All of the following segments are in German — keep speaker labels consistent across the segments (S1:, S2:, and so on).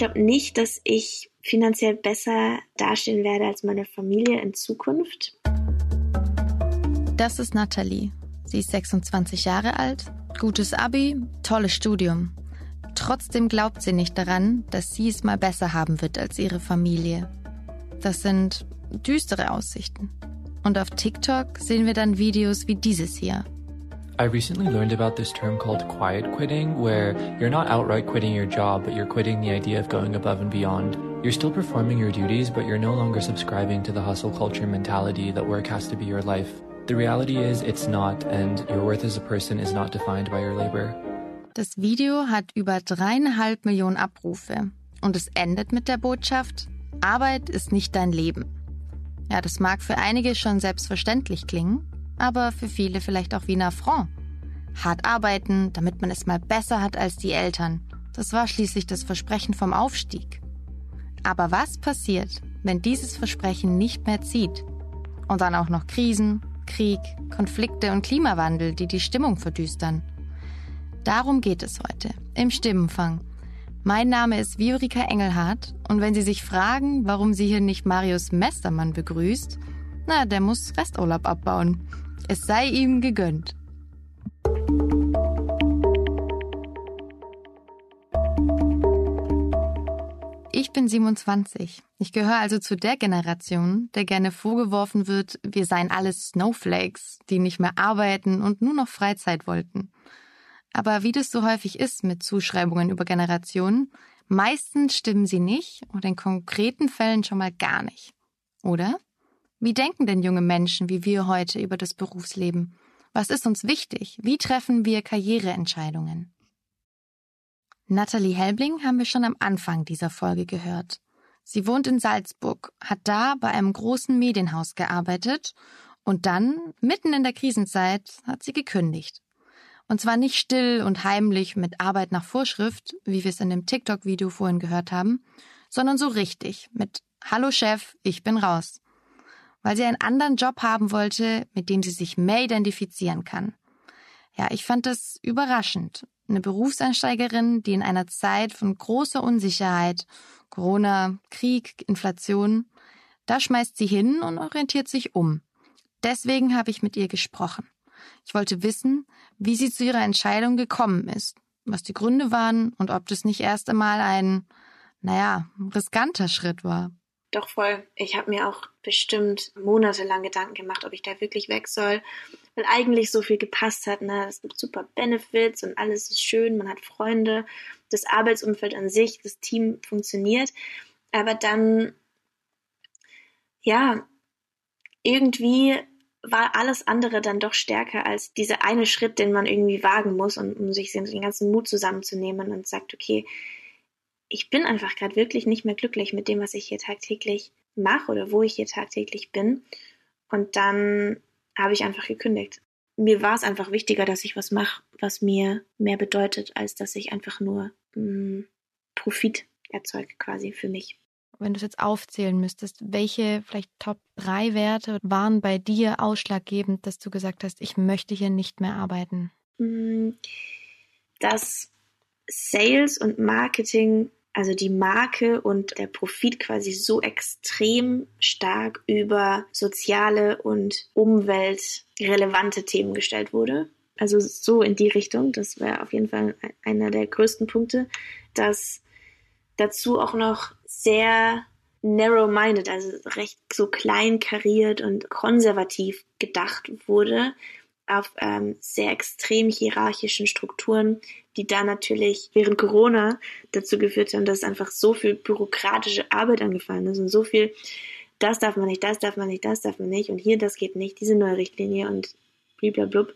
S1: glaube nicht, dass ich finanziell besser dastehen werde als meine Familie in Zukunft.
S2: Das ist Nathalie. Sie ist 26 Jahre alt, gutes Abi, tolles Studium. Trotzdem glaubt sie nicht daran, dass sie es mal besser haben wird als ihre Familie. Das sind düstere Aussichten. Und auf TikTok sehen wir dann Videos wie dieses hier.
S3: I recently learned about this term called quiet quitting, where you're not outright quitting your job, but you're quitting the idea of going above and beyond. You're still performing your duties, but you're no longer subscribing to the hustle culture mentality that work has to be your life. The reality is, it's not, and your worth as a person is not defined by your labor.
S2: Das Video hat über dreieinhalb Millionen Abrufe und es endet mit der Botschaft, Arbeit ist nicht dein Leben. Ja, das mag für einige schon selbstverständlich klingen, aber für viele vielleicht auch wie ein Affront. Hart arbeiten, damit man es mal besser hat als die Eltern. Das war schließlich das Versprechen vom Aufstieg. Aber was passiert, wenn dieses Versprechen nicht mehr zieht? Und dann auch noch Krisen, Krieg, Konflikte und Klimawandel, die die Stimmung verdüstern. Darum geht es heute im Stimmenfang. Mein Name ist Viorika Engelhardt und wenn Sie sich fragen, warum sie hier nicht Marius Mestermann begrüßt, na, der muss Resturlaub abbauen. Es sei ihm gegönnt. Ich bin 27. Ich gehöre also zu der Generation, der gerne vorgeworfen wird, wir seien alles Snowflakes, die nicht mehr arbeiten und nur noch Freizeit wollten. Aber wie das so häufig ist mit Zuschreibungen über Generationen, meistens stimmen sie nicht und in konkreten Fällen schon mal gar nicht. Oder? Wie denken denn junge Menschen wie wir heute über das Berufsleben? Was ist uns wichtig? Wie treffen wir Karriereentscheidungen? Natalie Helbling haben wir schon am Anfang dieser Folge gehört. Sie wohnt in Salzburg, hat da bei einem großen Medienhaus gearbeitet und dann, mitten in der Krisenzeit, hat sie gekündigt. Und zwar nicht still und heimlich mit Arbeit nach Vorschrift, wie wir es in dem TikTok-Video vorhin gehört haben, sondern so richtig mit Hallo Chef, ich bin raus weil sie einen anderen Job haben wollte, mit dem sie sich mehr identifizieren kann. Ja, ich fand das überraschend. Eine Berufseinsteigerin, die in einer Zeit von großer Unsicherheit, Corona, Krieg, Inflation, da schmeißt sie hin und orientiert sich um. Deswegen habe ich mit ihr gesprochen. Ich wollte wissen, wie sie zu ihrer Entscheidung gekommen ist, was die Gründe waren und ob das nicht erst einmal ein, naja, riskanter Schritt war.
S1: Doch voll. Ich habe mir auch bestimmt monatelang Gedanken gemacht, ob ich da wirklich weg soll, weil eigentlich so viel gepasst hat. Ne? Es gibt super Benefits und alles ist schön, man hat Freunde, das Arbeitsumfeld an sich, das Team funktioniert. Aber dann, ja, irgendwie war alles andere dann doch stärker als dieser eine Schritt, den man irgendwie wagen muss, um, um sich den ganzen Mut zusammenzunehmen und sagt, okay, ich bin einfach gerade wirklich nicht mehr glücklich mit dem, was ich hier tagtäglich mache oder wo ich hier tagtäglich bin. Und dann habe ich einfach gekündigt. Mir war es einfach wichtiger, dass ich was mache, was mir mehr bedeutet, als dass ich einfach nur mh, mm, Profit erzeuge quasi für mich.
S2: Wenn du es jetzt aufzählen müsstest, welche vielleicht Top 3 Werte waren bei dir ausschlaggebend, dass du gesagt hast, ich möchte hier nicht mehr arbeiten?
S1: Mm, dass Sales und Marketing also die Marke und der Profit quasi so extrem stark über soziale und umweltrelevante Themen gestellt wurde. Also so in die Richtung, das wäre auf jeden Fall einer der größten Punkte, dass dazu auch noch sehr narrow-minded, also recht so klein kariert und konservativ gedacht wurde, auf ähm, sehr extrem hierarchischen Strukturen, die da natürlich während Corona dazu geführt haben, dass einfach so viel bürokratische Arbeit angefallen ist und so viel, das darf man nicht, das darf man nicht, das darf man nicht und hier, das geht nicht, diese neue Richtlinie und blablabla,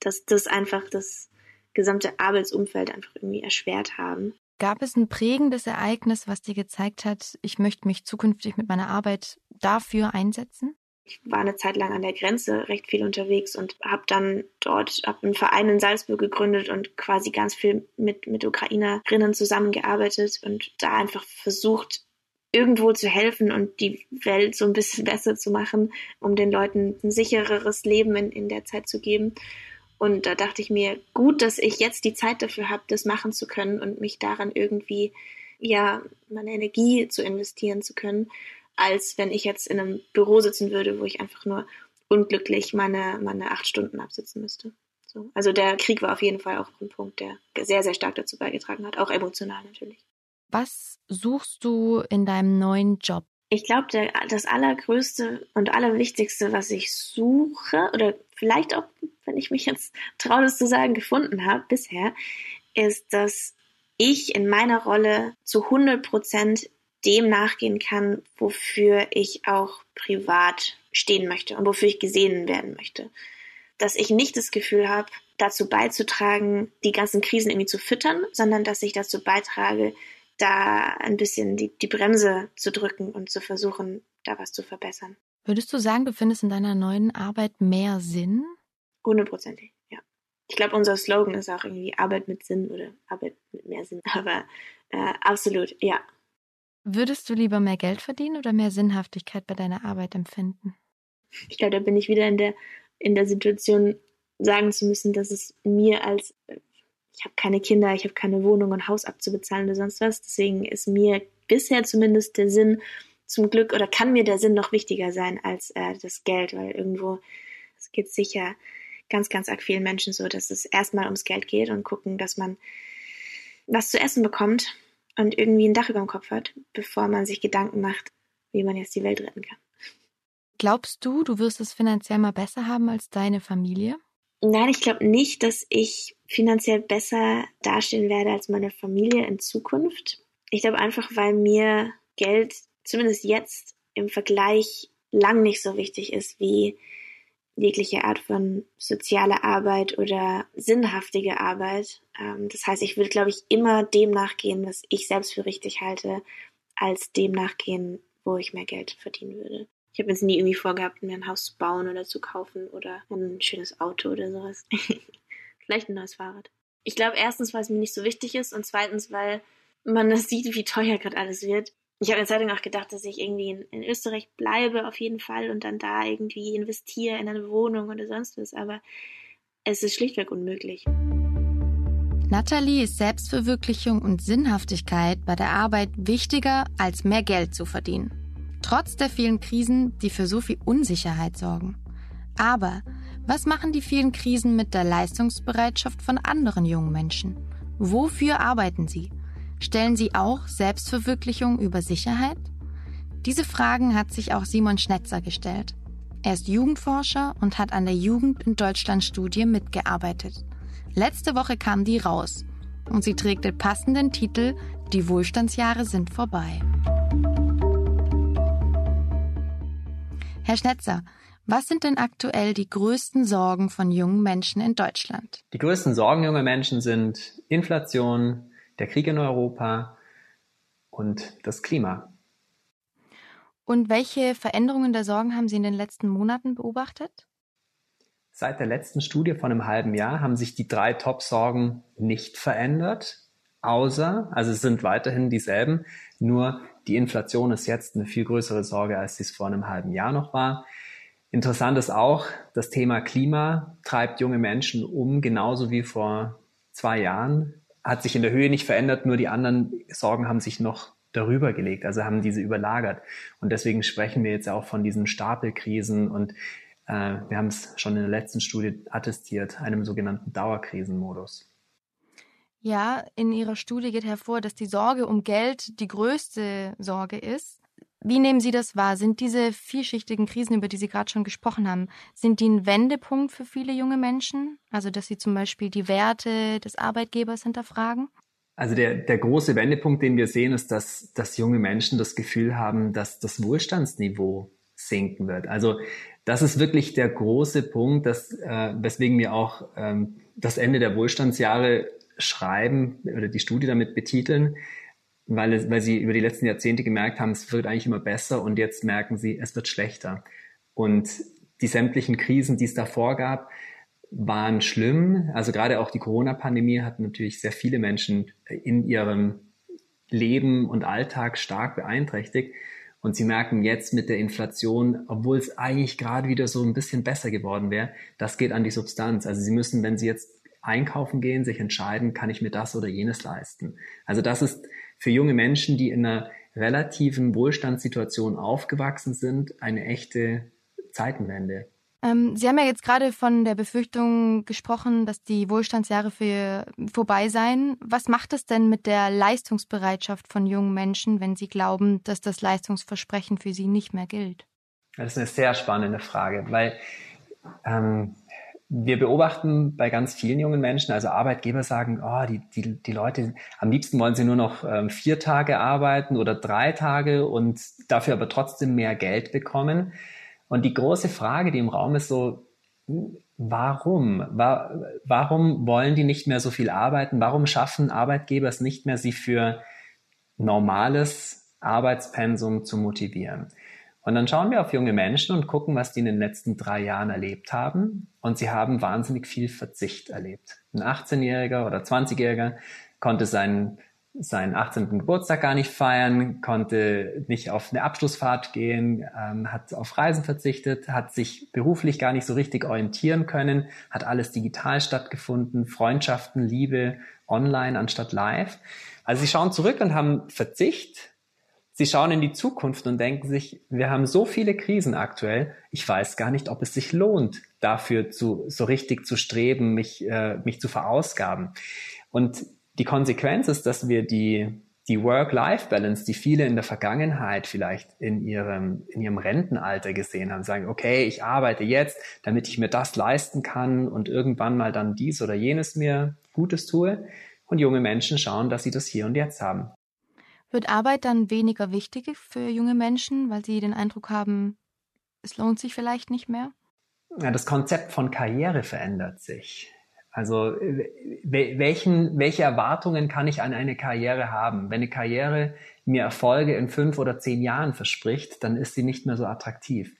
S1: dass das einfach das gesamte Arbeitsumfeld einfach irgendwie erschwert haben.
S2: Gab es ein prägendes Ereignis, was dir gezeigt hat, ich möchte mich zukünftig mit meiner Arbeit dafür einsetzen?
S1: Ich war eine Zeit lang an der Grenze recht viel unterwegs und habe dann dort hab einen Verein in Salzburg gegründet und quasi ganz viel mit mit Ukrainerinnen zusammengearbeitet und da einfach versucht irgendwo zu helfen und die Welt so ein bisschen besser zu machen, um den Leuten ein sichereres Leben in, in der Zeit zu geben. Und da dachte ich mir, gut, dass ich jetzt die Zeit dafür habe, das machen zu können und mich daran irgendwie ja, meine Energie zu investieren zu können, als wenn ich jetzt in einem Büro sitzen würde, wo ich einfach nur unglücklich meine, meine acht Stunden absitzen müsste. So. Also der Krieg war auf jeden Fall auch ein Punkt, der sehr, sehr stark dazu beigetragen hat, auch emotional natürlich.
S2: Was suchst du in deinem neuen Job?
S1: Ich glaube, das allergrößte und allerwichtigste, was ich suche, oder vielleicht auch, wenn ich mich jetzt traue, das zu sagen, gefunden habe bisher, ist, dass ich in meiner Rolle zu 100 Prozent dem nachgehen kann, wofür ich auch privat stehen möchte und wofür ich gesehen werden möchte. Dass ich nicht das Gefühl habe, dazu beizutragen, die ganzen Krisen irgendwie zu füttern, sondern dass ich dazu beitrage, da ein bisschen die, die Bremse zu drücken und zu versuchen, da was zu verbessern.
S2: Würdest du sagen, du findest in deiner neuen Arbeit mehr Sinn?
S1: Hundertprozentig, ja. Ich glaube, unser Slogan ist auch irgendwie Arbeit mit Sinn oder Arbeit mit mehr Sinn. Aber äh, absolut, ja.
S2: Würdest du lieber mehr Geld verdienen oder mehr Sinnhaftigkeit bei deiner Arbeit empfinden?
S1: Ich glaube, da bin ich wieder in der, in der Situation, sagen zu müssen, dass es mir als ich habe keine Kinder, ich habe keine Wohnung und Haus abzubezahlen oder sonst was. Deswegen ist mir bisher zumindest der Sinn zum Glück oder kann mir der Sinn noch wichtiger sein als äh, das Geld, weil irgendwo es geht sicher ganz, ganz arg vielen Menschen so, dass es erstmal ums Geld geht und gucken, dass man was zu essen bekommt und irgendwie ein Dach über dem Kopf hat, bevor man sich Gedanken macht, wie man jetzt die Welt retten kann.
S2: Glaubst du, du wirst es finanziell mal besser haben als deine Familie?
S1: Nein, ich glaube nicht, dass ich finanziell besser dastehen werde als meine Familie in Zukunft. Ich glaube einfach, weil mir Geld zumindest jetzt im Vergleich lang nicht so wichtig ist wie jegliche Art von soziale Arbeit oder sinnhaftige Arbeit. Ähm, das heißt, ich würde, glaube ich, immer dem nachgehen, was ich selbst für richtig halte, als dem nachgehen, wo ich mehr Geld verdienen würde. Ich habe jetzt nie irgendwie vorgehabt, mir ein Haus zu bauen oder zu kaufen oder ein schönes Auto oder sowas. Vielleicht ein neues Fahrrad. Ich glaube erstens, weil es mir nicht so wichtig ist und zweitens, weil man das sieht, wie teuer gerade alles wird. Ich habe eine Zeit lang auch gedacht, dass ich irgendwie in, in, Österreich bleibe auf jeden Fall und dann da irgendwie investiere in eine Wohnung oder sonst was, aber es ist schlichtweg unmöglich.
S2: Natalie ist Selbstverwirklichung und Sinnhaftigkeit bei der Arbeit wichtiger, als mehr Geld zu verdienen. Trotz der vielen Krisen, die für so viel Unsicherheit sorgen. Aber was machen die vielen Krisen mit der Leistungsbereitschaft von anderen jungen Menschen? Wofür arbeiten sie? Stellen sie auch Selbstverwirklichung über Sicherheit? Diese Fragen hat sich auch Simon Schnetzer gestellt. Er ist Jugendforscher und hat an der Jugend in Deutschland Studie mitgearbeitet. Letzte Woche kam die raus und sie trägt den passenden Titel Die Wohlstandsjahre sind vorbei. Herr Schnetzer, was sind denn aktuell die größten Sorgen von jungen Menschen in Deutschland?
S4: Die größten Sorgen junger Menschen sind Inflation, der Krieg in Europa und das Klima.
S2: Und welche Veränderungen der Sorgen haben Sie in den letzten Monaten beobachtet?
S4: Seit der letzten Studie von einem halben Jahr haben sich die drei Top-Sorgen nicht verändert, außer, also es sind weiterhin dieselben, nur die Inflation ist jetzt eine viel größere Sorge, als sie es vor einem halben Jahr noch war. Interessant ist auch, das Thema Klima treibt junge Menschen um, genauso wie vor zwei Jahren. Hat sich in der Höhe nicht verändert, nur die anderen Sorgen haben sich noch darüber gelegt, also haben diese überlagert. Und deswegen sprechen wir jetzt auch von diesen Stapelkrisen und äh, wir haben es schon in der letzten Studie attestiert, einem sogenannten Dauerkrisenmodus.
S2: Ja, in Ihrer Studie geht hervor, dass die Sorge um Geld die größte Sorge ist. Wie nehmen Sie das wahr? Sind diese vielschichtigen Krisen, über die Sie gerade schon gesprochen haben, sind die ein Wendepunkt für viele junge Menschen? Also, dass sie zum Beispiel die Werte des Arbeitgebers hinterfragen?
S4: Also der, der große Wendepunkt, den wir sehen, ist, dass, dass junge Menschen das Gefühl haben, dass das Wohlstandsniveau sinken wird. Also das ist wirklich der große Punkt, dass, äh, weswegen wir auch ähm, das Ende der Wohlstandsjahre schreiben oder die Studie damit betiteln, weil, es, weil sie über die letzten Jahrzehnte gemerkt haben, es wird eigentlich immer besser und jetzt merken sie, es wird schlechter. Und die sämtlichen Krisen, die es davor gab, waren schlimm. Also gerade auch die Corona-Pandemie hat natürlich sehr viele Menschen in ihrem Leben und Alltag stark beeinträchtigt. Und sie merken jetzt mit der Inflation, obwohl es eigentlich gerade wieder so ein bisschen besser geworden wäre, das geht an die Substanz. Also sie müssen, wenn sie jetzt einkaufen gehen, sich entscheiden, kann ich mir das oder jenes leisten. Also das ist für junge Menschen, die in einer relativen Wohlstandssituation aufgewachsen sind, eine echte Zeitenwende.
S2: Ähm, Sie haben ja jetzt gerade von der Befürchtung gesprochen, dass die Wohlstandsjahre für vorbei seien. Was macht es denn mit der Leistungsbereitschaft von jungen Menschen, wenn sie glauben, dass das Leistungsversprechen für sie nicht mehr gilt?
S4: Das ist eine sehr spannende Frage, weil ähm, wir beobachten bei ganz vielen jungen Menschen, also Arbeitgeber sagen, oh, die, die, die Leute, am liebsten wollen sie nur noch ähm, vier Tage arbeiten oder drei Tage und dafür aber trotzdem mehr Geld bekommen. Und die große Frage, die im Raum ist so, warum? Warum wollen die nicht mehr so viel arbeiten? Warum schaffen Arbeitgeber es nicht mehr, sie für normales Arbeitspensum zu motivieren? Und dann schauen wir auf junge Menschen und gucken, was die in den letzten drei Jahren erlebt haben. Und sie haben wahnsinnig viel Verzicht erlebt. Ein 18-Jähriger oder 20-Jähriger konnte seinen, seinen 18. Geburtstag gar nicht feiern, konnte nicht auf eine Abschlussfahrt gehen, ähm, hat auf Reisen verzichtet, hat sich beruflich gar nicht so richtig orientieren können, hat alles digital stattgefunden, Freundschaften, Liebe online anstatt live. Also sie schauen zurück und haben Verzicht Sie schauen in die Zukunft und denken sich, wir haben so viele Krisen aktuell, ich weiß gar nicht, ob es sich lohnt, dafür zu, so richtig zu streben, mich, äh, mich zu verausgaben. Und die Konsequenz ist, dass wir die, die Work-Life-Balance, die viele in der Vergangenheit vielleicht in ihrem, in ihrem Rentenalter gesehen haben, sagen, okay, ich arbeite jetzt, damit ich mir das leisten kann und irgendwann mal dann dies oder jenes mir Gutes tue. Und junge Menschen schauen, dass sie das hier und jetzt haben.
S2: Wird Arbeit dann weniger wichtig für junge Menschen, weil sie den Eindruck haben, es lohnt sich vielleicht nicht mehr?
S4: Ja, das Konzept von Karriere verändert sich. Also welchen, welche Erwartungen kann ich an eine Karriere haben? Wenn eine Karriere mir Erfolge in fünf oder zehn Jahren verspricht, dann ist sie nicht mehr so attraktiv.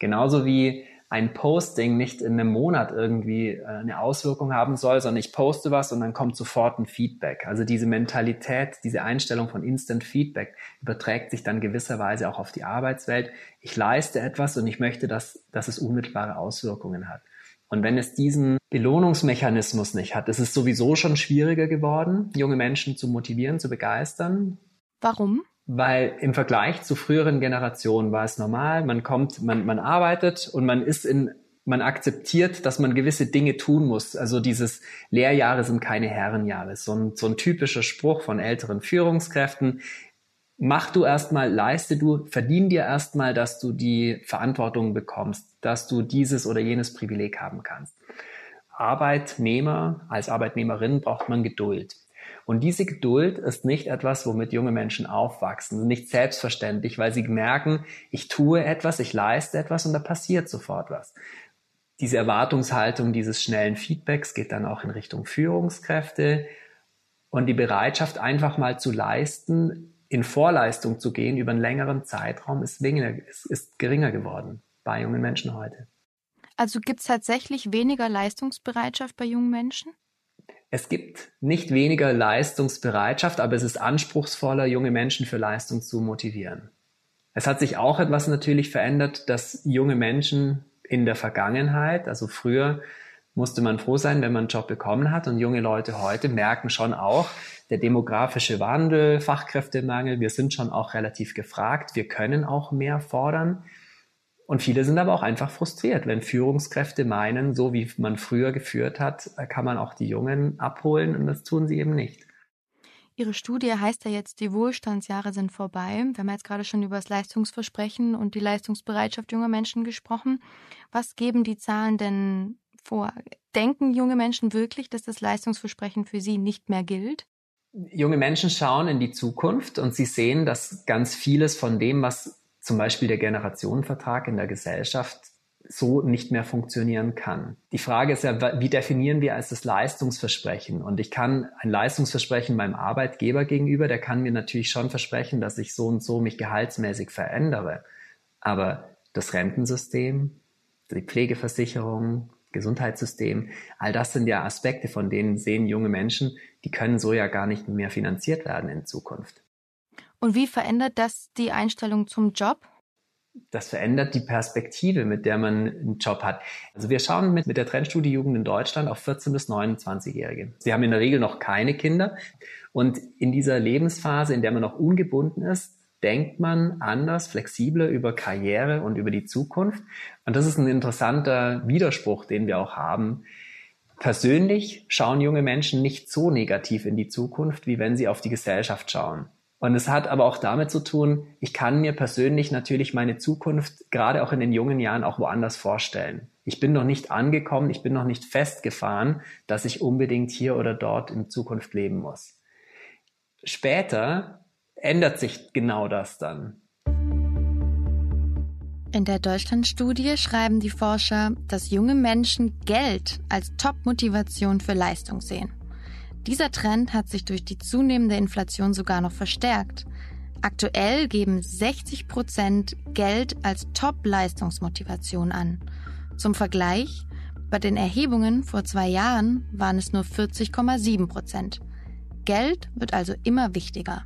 S4: Genauso wie ein Posting nicht in einem Monat irgendwie äh, eine Auswirkung haben soll, sondern ich poste was und dann kommt sofort ein Feedback. Also diese Mentalität, diese Einstellung von Instant Feedback überträgt sich dann gewisserweise auch auf die Arbeitswelt. Ich leiste etwas und ich möchte, dass, dass es unmittelbare Auswirkungen hat. Und wenn es diesen Belohnungsmechanismus nicht hat, ist es sowieso schon schwieriger geworden, junge Menschen zu motivieren, zu begeistern.
S2: Warum?
S4: Weil im Vergleich zu früheren Generationen war es normal, man kommt, man, man arbeitet und man ist in, man akzeptiert, dass man gewisse Dinge tun muss. Also dieses Lehrjahre sind keine Herrenjahre. So ein, so ein typischer Spruch von älteren Führungskräften. Mach du erstmal, leiste du, verdien dir erstmal, dass du die Verantwortung bekommst, dass du dieses oder jenes Privileg haben kannst. Arbeitnehmer, als Arbeitnehmerin braucht man Geduld. Und diese Geduld ist nicht etwas, womit junge Menschen aufwachsen, nicht selbstverständlich, weil sie merken, ich tue etwas, ich leiste etwas und da passiert sofort was. Diese Erwartungshaltung dieses schnellen Feedbacks geht dann auch in Richtung Führungskräfte und die Bereitschaft, einfach mal zu leisten, in Vorleistung zu gehen über einen längeren Zeitraum, ist, weniger, ist, ist geringer geworden bei jungen Menschen heute.
S2: Also gibt es tatsächlich weniger Leistungsbereitschaft bei jungen Menschen?
S4: Es gibt nicht weniger Leistungsbereitschaft, aber es ist anspruchsvoller, junge Menschen für Leistung zu motivieren. Es hat sich auch etwas natürlich verändert, dass junge Menschen in der Vergangenheit, also früher musste man froh sein, wenn man einen Job bekommen hat und junge Leute heute merken schon auch, der demografische Wandel, Fachkräftemangel, wir sind schon auch relativ gefragt, wir können auch mehr fordern. Und viele sind aber auch einfach frustriert, wenn Führungskräfte meinen, so wie man früher geführt hat, kann man auch die Jungen abholen und das tun sie eben nicht.
S2: Ihre Studie heißt ja jetzt, die Wohlstandsjahre sind vorbei. Wir haben jetzt gerade schon über das Leistungsversprechen und die Leistungsbereitschaft junger Menschen gesprochen. Was geben die Zahlen denn vor? Denken junge Menschen wirklich, dass das Leistungsversprechen für sie nicht mehr gilt?
S4: Junge Menschen schauen in die Zukunft und sie sehen, dass ganz vieles von dem, was zum Beispiel der Generationenvertrag in der Gesellschaft so nicht mehr funktionieren kann. Die Frage ist ja, wie definieren wir als das Leistungsversprechen? Und ich kann ein Leistungsversprechen meinem Arbeitgeber gegenüber, der kann mir natürlich schon versprechen, dass ich so und so mich gehaltsmäßig verändere. Aber das Rentensystem, die Pflegeversicherung, Gesundheitssystem, all das sind ja Aspekte, von denen sehen junge Menschen, die können so ja gar nicht mehr finanziert werden in Zukunft.
S2: Und wie verändert das die Einstellung zum Job?
S4: das verändert die Perspektive, mit der man einen Job hat. Also wir schauen mit, mit der Trendstudie Jugend in Deutschland auf 14 bis 29-Jährige. Sie haben in der Regel noch keine Kinder. Und in dieser Lebensphase, in der man noch ungebunden ist, denkt man anders, flexibler über Karriere und über die Zukunft. Und das ist ein interessanter Widerspruch, den wir auch haben. Persönlich schauen junge Menschen nicht so negativ in die Zukunft, wie wenn sie auf die Gesellschaft schauen. Und es hat aber auch damit zu tun, ich kann mir persönlich natürlich meine Zukunft gerade auch in den jungen Jahren auch woanders vorstellen. Ich bin noch nicht angekommen, ich bin noch nicht festgefahren, dass ich unbedingt hier oder dort in Zukunft leben muss. Später ändert sich genau das dann.
S2: In der Deutschlandstudie schreiben die Forscher, dass junge Menschen Geld als Top-Motivation für Leistung sehen. Dieser Trend hat sich durch die zunehmende Inflation sogar noch verstärkt. Aktuell geben 60 Prozent Geld als Top-Leistungsmotivation an. Zum Vergleich, bei den Erhebungen vor zwei Jahren waren es nur 40,7 Prozent. Geld wird also immer wichtiger.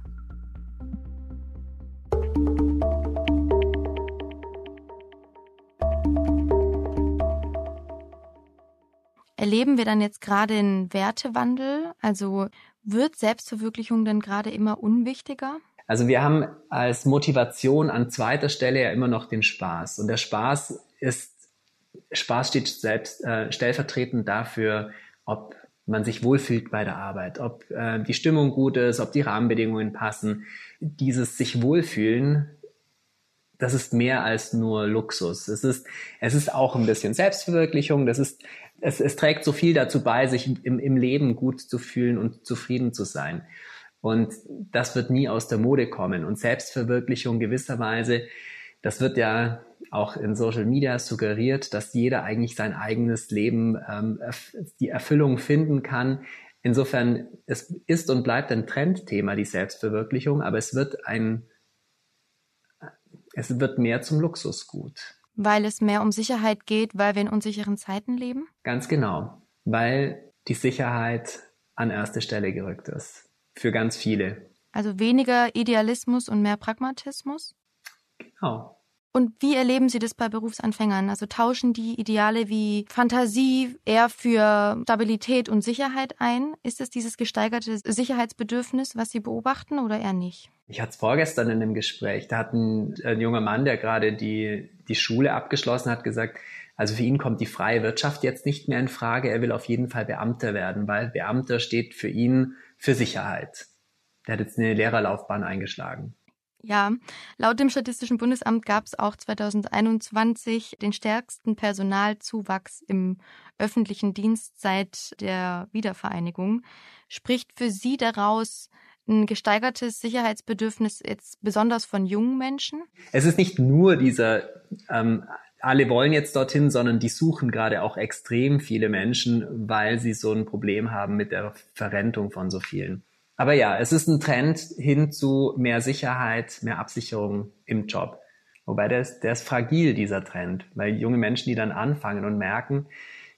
S2: Erleben wir dann jetzt gerade einen Wertewandel? Also wird Selbstverwirklichung denn gerade immer unwichtiger?
S4: Also wir haben als Motivation an zweiter Stelle ja immer noch den Spaß. Und der Spaß ist, Spaß steht selbst äh, stellvertretend dafür, ob man sich wohlfühlt bei der Arbeit, ob äh, die Stimmung gut ist, ob die Rahmenbedingungen passen. Dieses sich wohlfühlen, das ist mehr als nur Luxus. Es ist, es ist auch ein bisschen Selbstverwirklichung. Das ist, es, es trägt so viel dazu bei, sich im, im Leben gut zu fühlen und zufrieden zu sein. Und das wird nie aus der Mode kommen. Und Selbstverwirklichung gewisserweise, das wird ja auch in Social Media suggeriert, dass jeder eigentlich sein eigenes Leben, ähm, die Erfüllung finden kann. Insofern, es ist und bleibt ein Trendthema, die Selbstverwirklichung, aber es wird ein, es wird mehr zum Luxusgut.
S2: Weil es mehr um Sicherheit geht, weil wir in unsicheren Zeiten leben?
S4: Ganz genau. Weil die Sicherheit an erste Stelle gerückt ist. Für ganz viele.
S2: Also weniger Idealismus und mehr Pragmatismus?
S4: Genau.
S2: Und wie erleben Sie das bei Berufsanfängern? Also tauschen die Ideale wie Fantasie eher für Stabilität und Sicherheit ein? Ist es dieses gesteigerte Sicherheitsbedürfnis, was Sie beobachten oder eher nicht?
S4: Ich hatte es vorgestern in einem Gespräch. Da hat ein, ein junger Mann, der gerade die, die Schule abgeschlossen hat, gesagt, also für ihn kommt die freie Wirtschaft jetzt nicht mehr in Frage. Er will auf jeden Fall Beamter werden, weil Beamter steht für ihn für Sicherheit. Der hat jetzt eine Lehrerlaufbahn eingeschlagen.
S2: Ja, laut dem Statistischen Bundesamt gab es auch 2021 den stärksten Personalzuwachs im öffentlichen Dienst seit der Wiedervereinigung. Spricht für Sie daraus ein gesteigertes Sicherheitsbedürfnis jetzt besonders von jungen Menschen?
S4: Es ist nicht nur dieser ähm, alle wollen jetzt dorthin, sondern die suchen gerade auch extrem viele Menschen, weil sie so ein Problem haben mit der Verrentung von so vielen. Aber ja, es ist ein Trend hin zu mehr Sicherheit, mehr Absicherung im Job. Wobei der ist, der ist fragil, dieser Trend, weil junge Menschen, die dann anfangen und merken,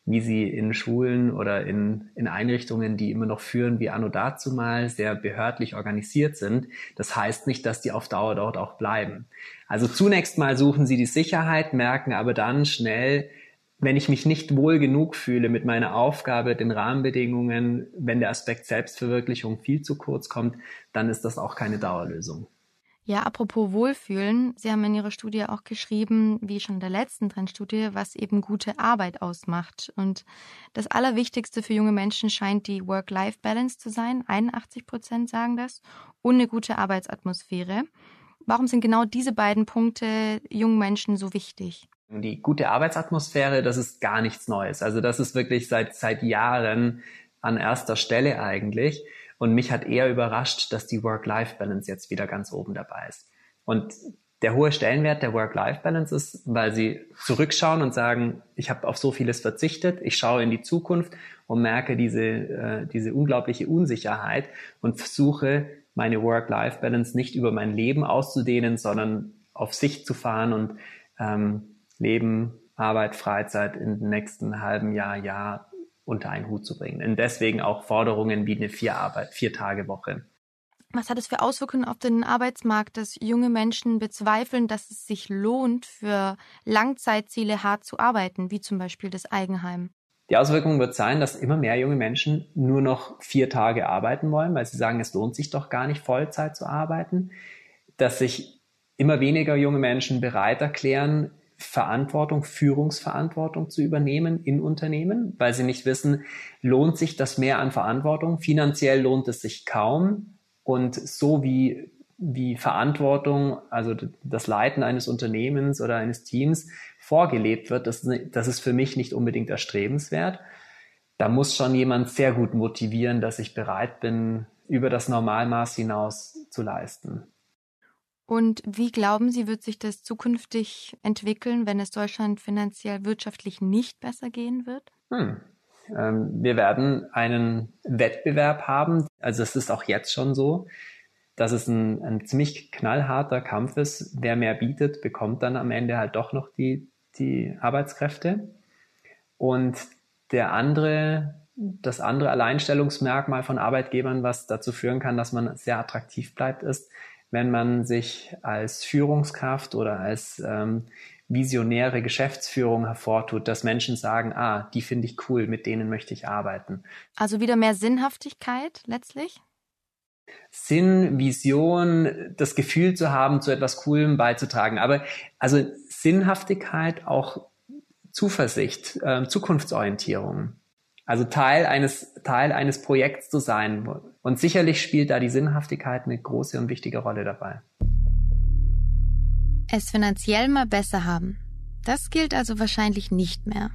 S4: wie sie in Schulen oder in, in Einrichtungen, die immer noch führen wie anno dazu mal, sehr behördlich organisiert sind. Das heißt nicht, dass die auf Dauer dort auch bleiben. Also zunächst mal suchen sie die Sicherheit, merken aber dann schnell, wenn ich mich nicht wohl genug fühle mit meiner Aufgabe, den Rahmenbedingungen, wenn der Aspekt Selbstverwirklichung viel zu kurz kommt, dann ist das auch keine Dauerlösung.
S2: Ja, apropos Wohlfühlen, Sie haben in Ihrer Studie auch geschrieben, wie schon in der letzten Trendstudie, was eben gute Arbeit ausmacht. Und das Allerwichtigste für junge Menschen scheint die Work-Life-Balance zu sein. 81 Prozent sagen das. Und eine gute Arbeitsatmosphäre. Warum sind genau diese beiden Punkte jungen Menschen so wichtig?
S4: Die gute Arbeitsatmosphäre, das ist gar nichts Neues. Also das ist wirklich seit, seit Jahren an erster Stelle eigentlich. Und mich hat eher überrascht, dass die Work-Life-Balance jetzt wieder ganz oben dabei ist. Und der hohe Stellenwert der Work-Life-Balance ist, weil sie zurückschauen und sagen, ich habe auf so vieles verzichtet, ich schaue in die Zukunft und merke diese, äh, diese unglaubliche Unsicherheit und versuche, meine Work-Life-Balance nicht über mein Leben auszudehnen, sondern auf Sicht zu fahren und ähm, Leben, Arbeit, Freizeit in den nächsten halben Jahr, Jahr unter einen Hut zu bringen. Und deswegen auch Forderungen wie eine vier Arbeit, vier Tage Woche.
S2: Was hat es für Auswirkungen auf den Arbeitsmarkt, dass junge Menschen bezweifeln, dass es sich lohnt, für Langzeitziele hart zu arbeiten, wie zum Beispiel das Eigenheim?
S4: Die Auswirkung wird sein, dass immer mehr junge Menschen nur noch vier Tage arbeiten wollen, weil sie sagen, es lohnt sich doch gar nicht, Vollzeit zu arbeiten. Dass sich immer weniger junge Menschen bereit erklären, Verantwortung, Führungsverantwortung zu übernehmen in Unternehmen, weil sie nicht wissen, lohnt sich das mehr an Verantwortung? Finanziell lohnt es sich kaum. Und so wie, wie Verantwortung, also das Leiten eines Unternehmens oder eines Teams vorgelebt wird, das, das ist für mich nicht unbedingt erstrebenswert. Da muss schon jemand sehr gut motivieren, dass ich bereit bin, über das Normalmaß hinaus zu leisten.
S2: Und wie glauben Sie, wird sich das zukünftig entwickeln, wenn es Deutschland finanziell wirtschaftlich nicht besser gehen wird?
S4: Hm. Ähm, wir werden einen Wettbewerb haben. Also es ist auch jetzt schon so, dass es ein, ein ziemlich knallharter Kampf ist. Wer mehr bietet, bekommt dann am Ende halt doch noch die, die Arbeitskräfte. Und der andere, das andere Alleinstellungsmerkmal von Arbeitgebern, was dazu führen kann, dass man sehr attraktiv bleibt, ist, wenn man sich als Führungskraft oder als ähm, visionäre Geschäftsführung hervortut, dass Menschen sagen, ah, die finde ich cool, mit denen möchte ich arbeiten.
S2: Also wieder mehr Sinnhaftigkeit letztlich?
S4: Sinn, Vision, das Gefühl zu haben, zu etwas Coolem beizutragen. Aber also Sinnhaftigkeit, auch Zuversicht, äh, Zukunftsorientierung. Also Teil eines, Teil eines Projekts zu sein. Und sicherlich spielt da die Sinnhaftigkeit eine große und wichtige Rolle dabei.
S2: Es finanziell mal besser haben. Das gilt also wahrscheinlich nicht mehr.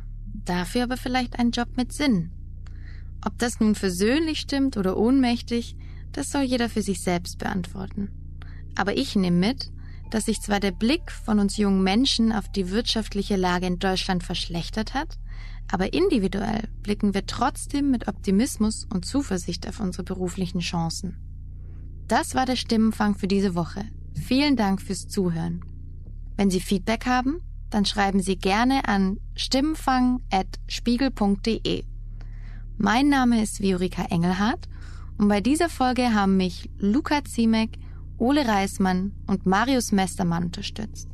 S2: Dafür aber vielleicht ein Job mit Sinn. Ob das nun versöhnlich stimmt oder ohnmächtig, das soll jeder für sich selbst beantworten. Aber ich nehme mit, dass sich zwar der Blick von uns jungen Menschen auf die wirtschaftliche Lage in Deutschland verschlechtert hat, aber individuell blicken wir trotzdem mit Optimismus und Zuversicht auf unsere beruflichen Chancen. Das war der Stimmenfang für diese Woche. Vielen Dank fürs Zuhören. Wenn Sie Feedback haben, dann schreiben Sie gerne an stimmenfang.spiegel.de. Mein Name ist Viorika Engelhardt und bei dieser Folge haben mich Luca Ziemek, Ole Reismann und Marius Mestermann unterstützt.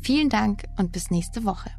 S2: Vielen Dank und bis nächste Woche.